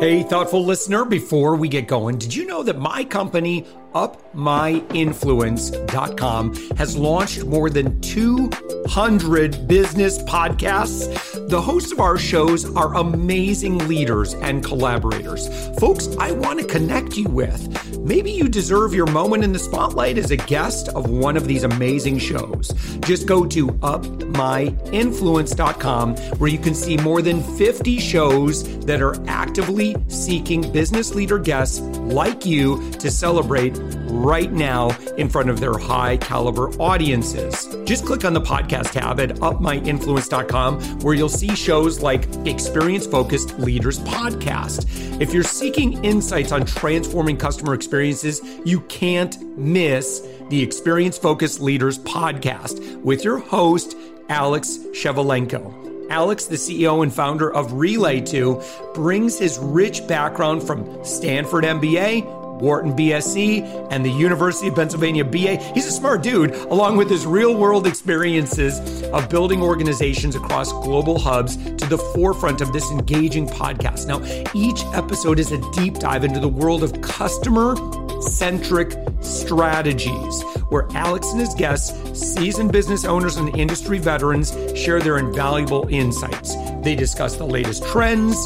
Hey, thoughtful listener, before we get going, did you know that my company, upmyinfluence.com, has launched more than 200 business podcasts? The hosts of our shows are amazing leaders and collaborators. Folks, I want to connect you with. Maybe you deserve your moment in the spotlight as a guest of one of these amazing shows. Just go to upmyinfluence.com where you can see more than 50 shows that are actively seeking business leader guests like you to celebrate right now in front of their high caliber audiences. Just click on the podcast tab at upmyinfluence.com where you'll see shows like Experience Focused Leaders Podcast. If you're seeking insights on transforming customer experiences, you can't miss the Experience Focused Leaders Podcast with your host, Alex Shevelenko. Alex, the CEO and founder of Relay2, brings his rich background from Stanford MBA, Wharton BSc, and the University of Pennsylvania BA. He's a smart dude, along with his real world experiences of building organizations across global hubs to the forefront of this engaging podcast. Now, each episode is a deep dive into the world of customer centric strategies, where Alex and his guests, seasoned business owners and industry veterans, share their invaluable insights. They discuss the latest trends,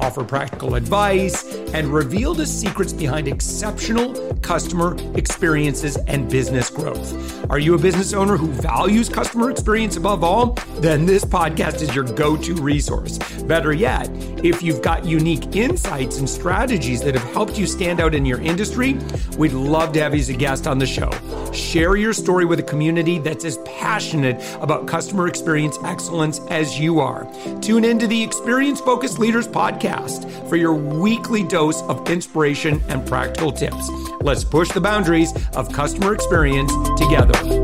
offer practical advice, and reveal the secrets behind exceptional customer experiences and business growth. Are you a business owner who values customer experience above all? Then this podcast is your go to resource. Better yet, if you've got unique insights and strategies that have helped you stand out in your industry, we'd love to have you as a guest on the show. Share your story with a community that's as passionate about customer experience excellence as you are. Tune into the Experience Focused Leaders podcast for your weekly dose of inspiration and practical tips. Let's push the boundaries of customer experience together.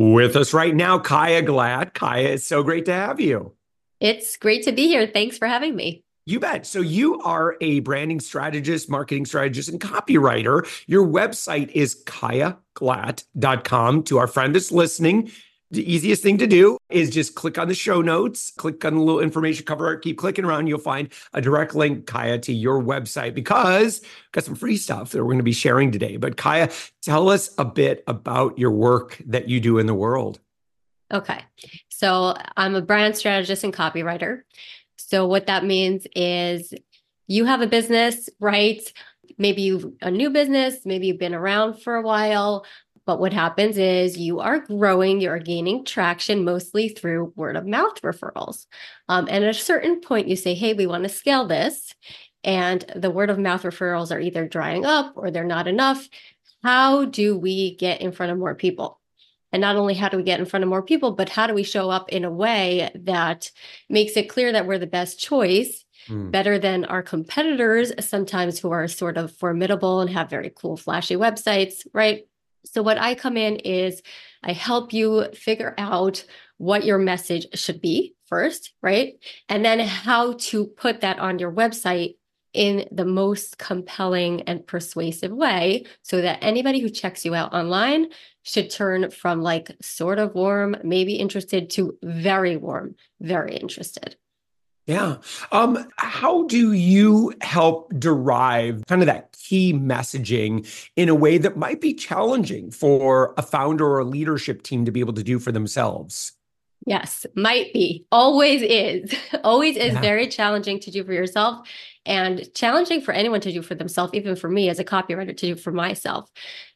With us right now, Chaya Glatt. Chaya, it's so great to have you. It's great to be here. Thanks for having me. You bet. So you are a branding strategist, marketing strategist, and copywriter. Your website is chayaglatt.com. To our friend that's listening, the easiest thing to do is just click on the show notes, click on the little information cover art, keep clicking around. You'll find a direct link, Chaya, to your website because we've got some free stuff that we're going to be sharing today. But Chaya, tell us a bit about your work that you do in the world. Okay. So I'm a brand strategist and copywriter. So what that means is you have a business, right? Maybe you a new business, maybe you've been around for a while, but what happens is you are growing, you're gaining traction mostly through word of mouth referrals. Um, and at a certain point, you say, hey, we want to scale this. And the word of mouth referrals are either drying up or they're not enough. How do we get in front of more people? And not only how do we get in front of more people, but how do we show up in a way that makes it clear that we're the best choice hmm. better than our competitors, sometimes who are sort of formidable and have very cool, flashy websites, right? So, what I come in is I help you figure out what your message should be first, right? And then how to put that on your website in the most compelling and persuasive way so that anybody who checks you out online should turn from like sort of warm, maybe interested to very warm, very interested. Yeah. Um, how do you help derive kind of that key messaging in a way that might be challenging for a founder or a leadership team to be able to do for themselves? Yes, might be. Always is. Always is yeah. very challenging to do for yourself and challenging for anyone to do for themselves, even for me as a copywriter to do for myself.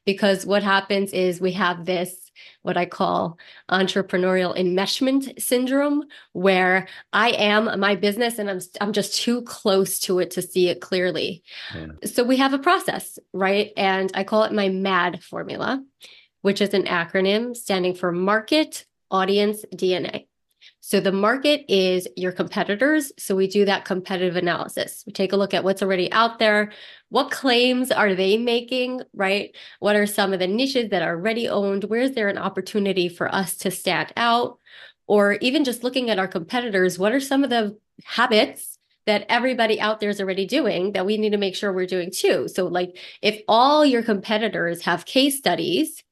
Because what happens is we have this what I call entrepreneurial enmeshment syndrome, where I am my business and I'm I'm just too close to it to see it clearly. Yeah. So we have a process, right? And I call it my MAD formula, which is an acronym standing for market, audience, DNA. So the market is your competitors. So we do that competitive analysis. We take a look at what's already out there. What claims are they making, right? What are some of the niches that are already owned? Where is there an opportunity for us to stand out? Or even just looking at our competitors, what are some of the habits that everybody out there is already doing that we need to make sure we're doing too? So, like, if all your competitors have case studies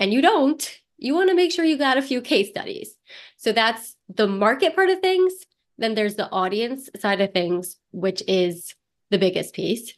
and you don't, you want to make sure you got a few case studies. So that's the market part of things. Then there's the audience side of things, which is the biggest piece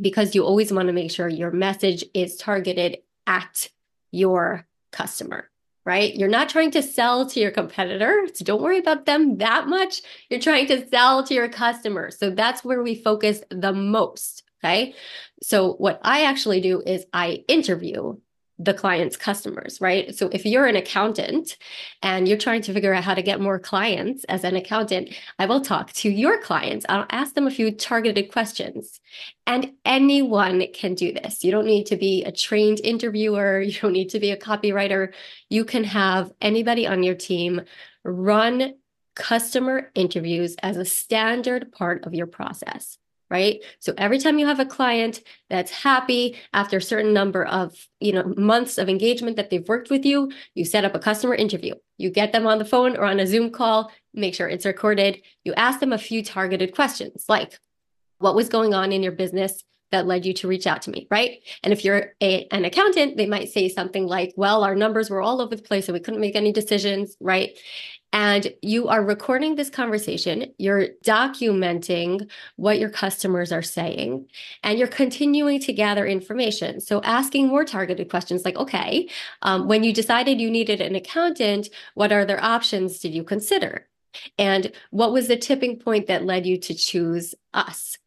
because you always want to make sure your message is targeted at your customer, right? You're not trying to sell to your competitor. So don't worry about them that much. You're trying to sell to your customer. So that's where we focus the most. Okay. So what I actually do is I interview the client's customers, right? So if you're an accountant and you're trying to figure out how to get more clients as an accountant, I will talk to your clients. I'll ask them a few targeted questions. And anyone can do this. You don't need to be a trained interviewer, you don't need to be a copywriter. You can have anybody on your team run customer interviews as a standard part of your process right so every time you have a client that's happy after a certain number of you know months of engagement that they've worked with you you set up a customer interview you get them on the phone or on a zoom call make sure it's recorded you ask them a few targeted questions like what was going on in your business that led you to reach out to me, right? And if you're a, an accountant, they might say something like, well, our numbers were all over the place and we couldn't make any decisions, right? And you are recording this conversation, you're documenting what your customers are saying, and you're continuing to gather information. So, asking more targeted questions like, okay, um, when you decided you needed an accountant, what other options did you consider? And what was the tipping point that led you to choose us?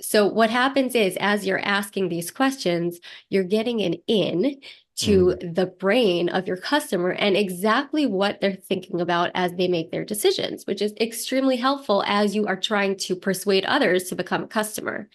So, what happens is, as you're asking these questions, you're getting an in to mm. the brain of your customer and exactly what they're thinking about as they make their decisions, which is extremely helpful as you are trying to persuade others to become a customer.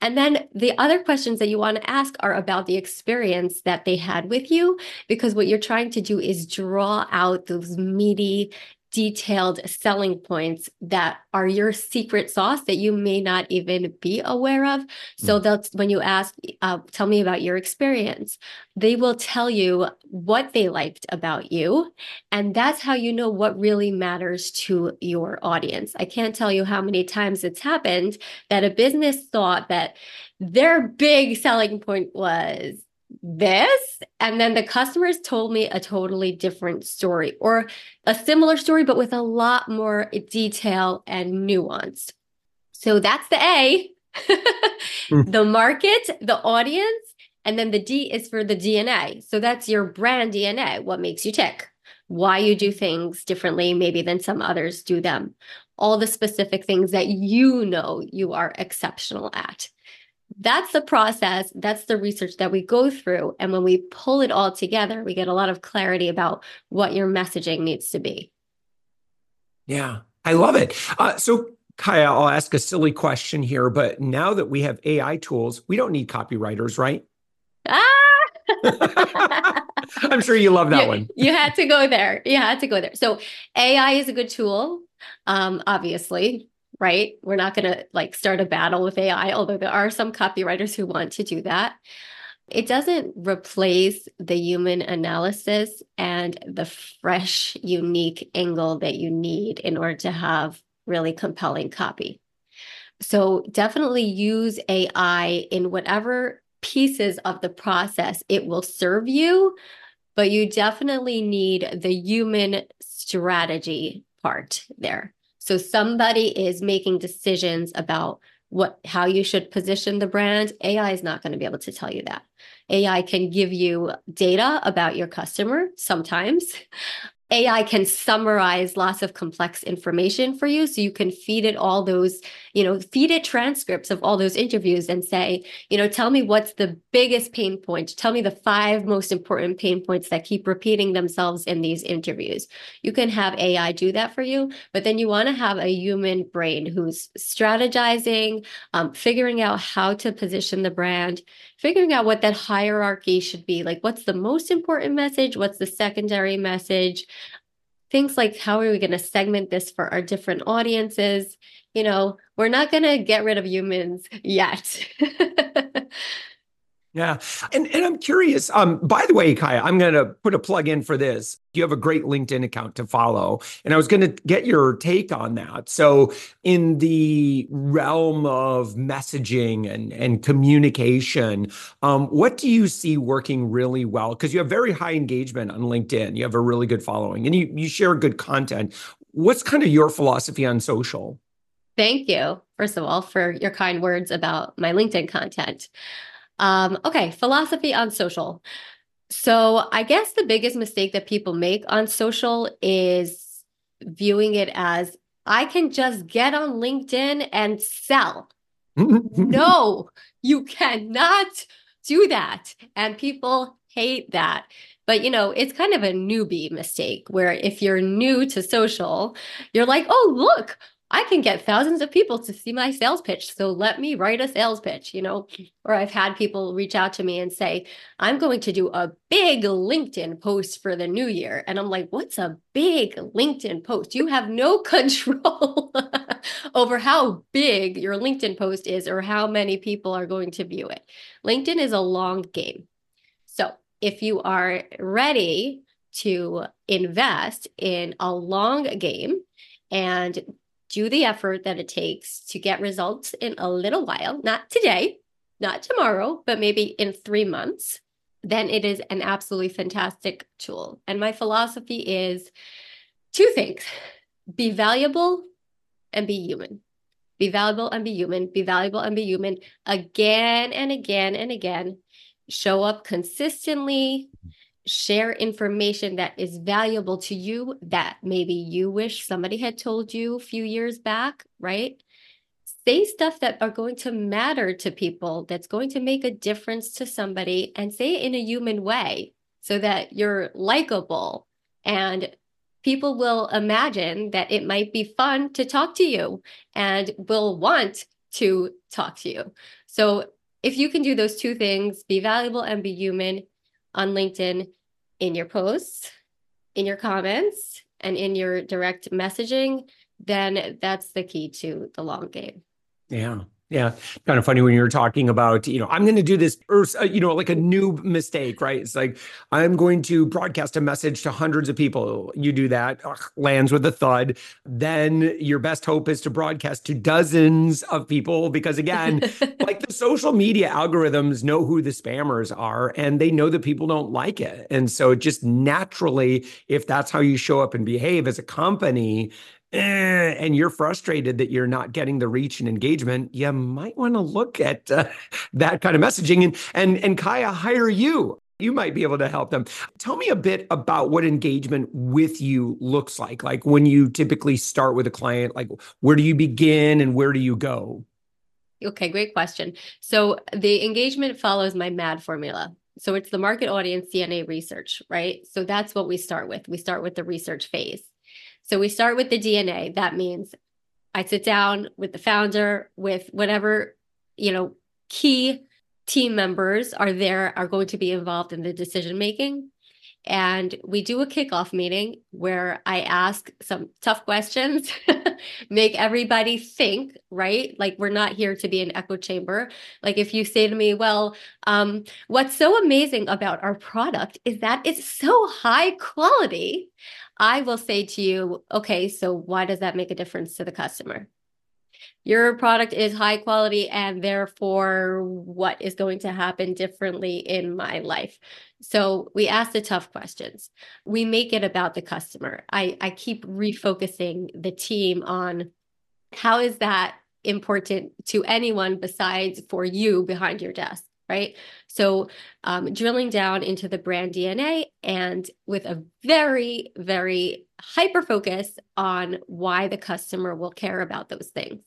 And then the other questions that you want to ask are about the experience that they had with you, because what you're trying to do is draw out those meaty detailed selling points that are your secret sauce that you may not even be aware of. So mm. that's when you ask, uh, tell me about your experience, they will tell you what they liked about you. And that's how you know what really matters to your audience. I can't tell you how many times it's happened that a business thought that their big selling point was this and then the customers told me a totally different story or a similar story but with a lot more detail and nuance. So that's the a. Mm. the market the audience and then the d is for the dna so that's your brand dna what makes you tick why you do things differently maybe than some others do them all the specific things that you know you are exceptional at that's the process that's the research that we go through and when we pull it all together we get a lot of clarity about what your messaging needs to be. Yeah i love it. Uh, so chaya i'll ask a silly question here but now that we have ai tools we don't need copywriters right? Ah! i'm sure you love that you, one. you had to go there. You had to go there. So ai is a good tool um, obviously right? We're not going to like start a battle with AI, although there are some copywriters who want to do that. It doesn't replace the human analysis and the fresh, unique angle that you need in order to have really compelling copy. So definitely use AI in whatever pieces of the process it will serve you, but you definitely need the human strategy part there. So somebody is making decisions about what how you should position the brand. AI is not going to be able to tell you that. AI can give you data about your customer sometimes, AI can summarize lots of complex information for you. So you can feed it all those, you know, feed it transcripts of all those interviews and say, you know, tell me what's the biggest pain point. Tell me the five most important pain points that keep repeating themselves in these interviews. You can have AI do that for you, but then you want to have a human brain who's strategizing, um, figuring out how to position the brand, figuring out what that hierarchy should be. Like, what's the most important message? What's the secondary message? Things like how are we going to segment this for our different audiences? You know, we're not going to get rid of humans yet. Yeah. And and I'm curious. Um, by the way, Chaya, I'm gonna put a plug in for this. You have a great LinkedIn account to follow. And I was gonna get your take on that. So in the realm of messaging and, and communication, um, what do you see working really well? Because you have very high engagement on LinkedIn. You have a really good following and you you share good content what's kind of your philosophy on social? Thank you, first of all, for your kind words about my LinkedIn content. Um, okay, philosophy on social. So, I guess the biggest mistake that people make on social is viewing it as I can just get on LinkedIn and sell. no, you cannot do that. And people hate that. But you know, it's kind of a newbie mistake where if you're new to social, you're like, oh, look, I can get thousands of people to see my sales pitch. So let me write a sales pitch, you know? Or I've had people reach out to me and say, I'm going to do a big LinkedIn post for the new year. And I'm like, what's a big LinkedIn post? You have no control over how big your LinkedIn post is or how many people are going to view it. LinkedIn is a long game. So if you are ready to invest in a long game, and do the effort that it takes to get results in a little while, not today, not tomorrow, but maybe in three months, then it is an absolutely fantastic tool. And my philosophy is two things be valuable and be human. Be valuable and be human. Be valuable and be human again and again and again. Show up consistently share information that is valuable to you that maybe you wish somebody had told you a few years back, right? Say stuff that are going to matter to people, that's going to make a difference to somebody, and say it in a human way so that you're likable and people will imagine that it might be fun to talk to you and will want to talk to you. So, if you can do those two things, be valuable and be human on LinkedIn, in your posts, in your comments, and in your direct messaging, then that's the key to the long game. Yeah. Yeah, kind of funny when you were talking about, you know, I'm going to do this, or uh, you know, like a new mistake, right? It's like I'm going to broadcast a message to hundreds of people. You do that, ugh, lands with a thud. Then your best hope is to broadcast to dozens of people because, again, like the social media algorithms know who the spammers are, and they know that people don't like it, and so just naturally, if that's how you show up and behave as a company, eh, and you're frustrated that you're not getting the reach and engagement, you might want to look at uh, that kind of messaging and and and Chaya hire you. You might be able to help them. Tell me a bit about what engagement with you looks like. Like when you typically start with a client, like where do you begin and where do you go? Okay, great question. So the engagement follows my MAD formula. So it's the market audience DNA research, right? So that's what we start with. We start with the research phase. So we start with the DNA. That means I sit down with the founder, with whatever, you know, key team members are there, are going to be involved in the decision making. And we do a kickoff meeting where I ask some tough questions, make everybody think, right? Like we're not here to be an echo chamber. Like if you say to me, well, um, what's so amazing about our product is that it's so high quality. I will say to you, okay, so why does that make a difference to the customer? Your product is high quality, and therefore, what is going to happen differently in my life? So, we ask the tough questions. We make it about the customer. I, I keep refocusing the team on how is that important to anyone besides for you behind your desk? Right? So, um, drilling down into the brand DNA and with a very, very hyper focus on why the customer will care about those things.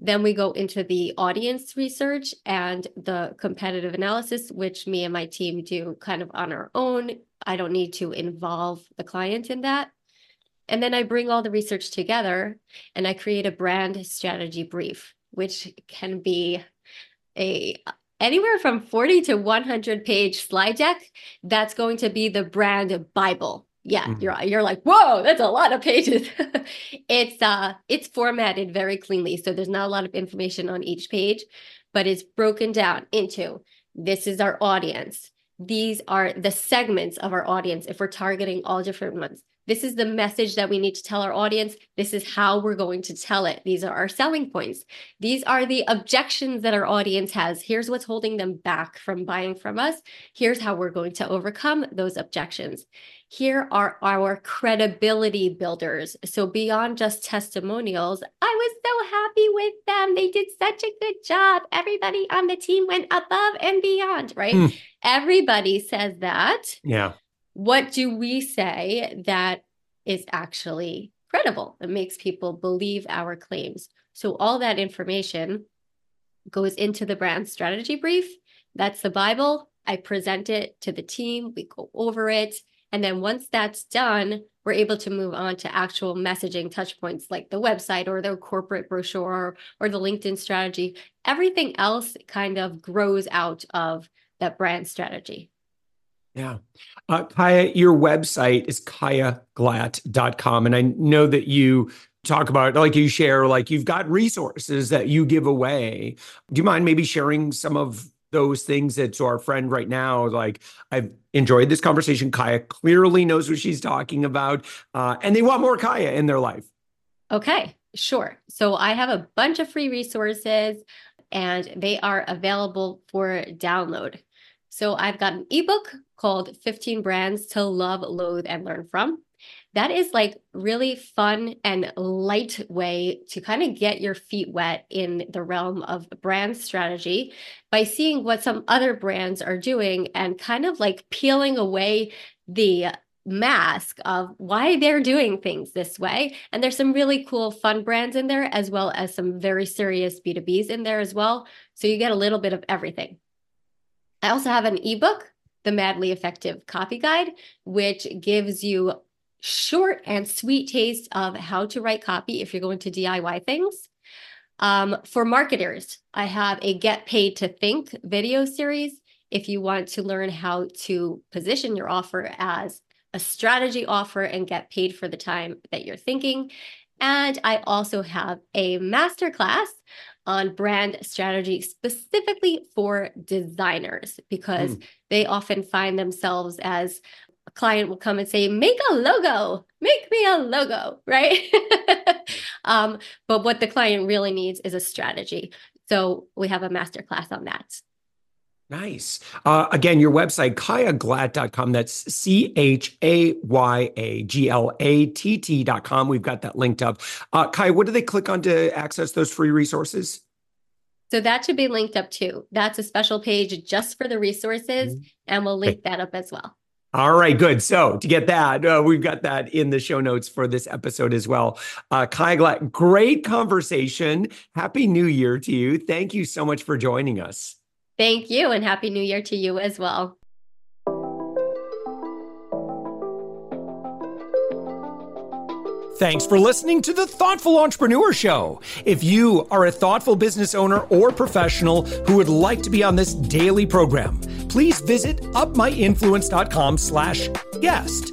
Then we go into the audience research and the competitive analysis, which me and my team do kind of on our own. I don't need to involve the client in that. And then I bring all the research together and I create a brand strategy brief, which can be a anywhere from 40 to 100 page slide deck that's going to be the brand bible. Yeah mm-hmm. you're you're like whoa that's a lot of pages. It's uh it's formatted very cleanly so there's not a lot of information on each page but it's broken down into this is our audience. These are the segments of our audience if we're targeting all different ones This is the message that we need to tell our audience. This is how we're going to tell it. These are our selling points. These are the objections that our audience has. Here's what's holding them back from buying from us. Here's how we're going to overcome those objections. Here are our credibility builders. So, beyond just testimonials, I was so happy with them. They did such a good job. Everybody on the team went above and beyond, right? Hmm. Everybody says that. Yeah. What do we say that is actually credible? That makes people believe our claims. So, all that information goes into the brand strategy brief. That's the Bible. I present it to the team. We go over it. And then once that's done, we're able to move on to actual messaging touch points like the website or the corporate brochure or the LinkedIn strategy. Everything else kind of grows out of that brand strategy. Yeah. Uh, Chaya, your website is chayaglatt.com. And I know that you talk about, like you share, like you've got resources that you give away. Do you mind maybe sharing some of those things that to our friend right now like i've enjoyed this conversation chaya clearly knows what she's talking about uh, and they want more chaya in their life okay sure so i have a bunch of free resources and they are available for download so i've got an ebook called 15 brands to love loathe and learn from that is like really fun and light way to kind of get your feet wet in the realm of brand strategy by seeing what some other brands are doing and kind of like peeling away the mask of why they're doing things this way. And there's some really cool fun brands in there, as well as some very serious B2Bs in there as well. So you get a little bit of everything. I also have an ebook, The Madly Effective Copy Guide, which gives you short and sweet taste of how to write copy if you're going to DIY things. Um, for marketers, I have a Get Paid to Think video series. If you want to learn how to position your offer as a strategy offer and get paid for the time that you're thinking. And I also have a masterclass on brand strategy specifically for designers because mm. they often find themselves as a client will come and say, make a logo, make me a logo, right? um, but what the client really needs is a strategy. So we have a masterclass on that. Nice. Uh, again, your website, chayaglatt.com. That's C H A Y A G L A T T.com. We've got that linked up. Uh, Chaya, what do they click on to access those free resources? So that should be linked up too. That's a special page just for the resources, mm-hmm. and we'll link that up as well. All right, good. So to get that, uh, we've got that in the show notes for this episode as well. Uh, Chaya Glatt, great conversation. Happy New Year to you. Thank you so much for joining us. Thank you, and Happy New Year to you as well. Thanks for listening to the Thoughtful Entrepreneur Show. If you are a thoughtful business owner or professional who would like to be on this daily program, please visit upmyinfluence.com slash guest.